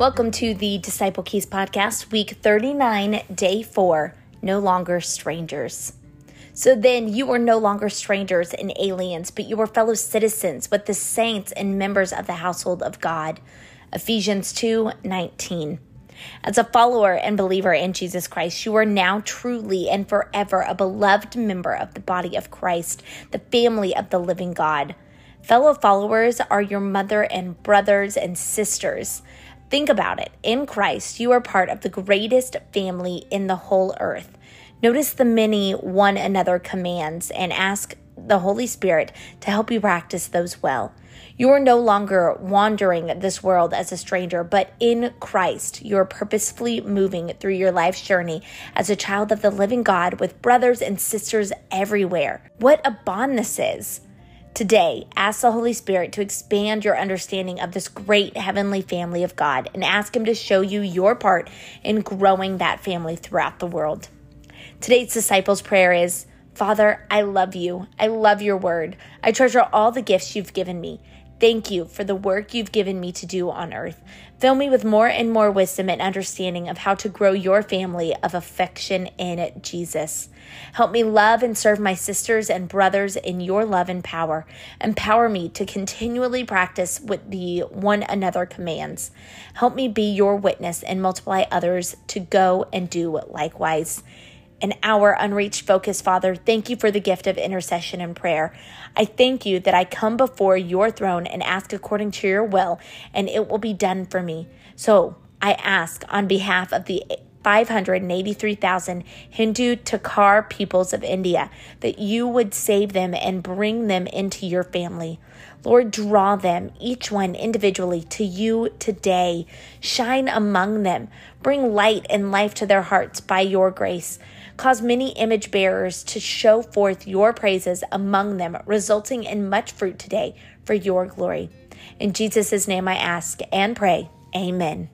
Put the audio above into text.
Welcome to the Disciple Keys Podcast, week 39, day four No Longer Strangers. So then you are no longer strangers and aliens, but you are fellow citizens with the saints and members of the household of God. Ephesians 2 19. As a follower and believer in Jesus Christ, you are now truly and forever a beloved member of the body of Christ, the family of the living God. Fellow followers are your mother and brothers and sisters. Think about it. In Christ, you are part of the greatest family in the whole earth. Notice the many one another commands and ask the Holy Spirit to help you practice those well. You are no longer wandering this world as a stranger, but in Christ, you are purposefully moving through your life's journey as a child of the living God with brothers and sisters everywhere. What a bond this is! Today, ask the Holy Spirit to expand your understanding of this great heavenly family of God and ask Him to show you your part in growing that family throughout the world. Today's disciples' prayer is Father, I love you. I love your word. I treasure all the gifts you've given me. Thank you for the work you've given me to do on earth. Fill me with more and more wisdom and understanding of how to grow your family of affection in Jesus. Help me love and serve my sisters and brothers in your love and power. Empower me to continually practice with the one another commands. Help me be your witness and multiply others to go and do likewise and our unreached focus, Father. Thank you for the gift of intercession and prayer. I thank you that I come before your throne and ask according to your will, and it will be done for me. So I ask on behalf of the 583,000 Hindu Takar peoples of India that you would save them and bring them into your family. Lord, draw them, each one individually, to you today. Shine among them. Bring light and life to their hearts by your grace. Cause many image bearers to show forth your praises among them, resulting in much fruit today for your glory. In Jesus' name I ask and pray. Amen.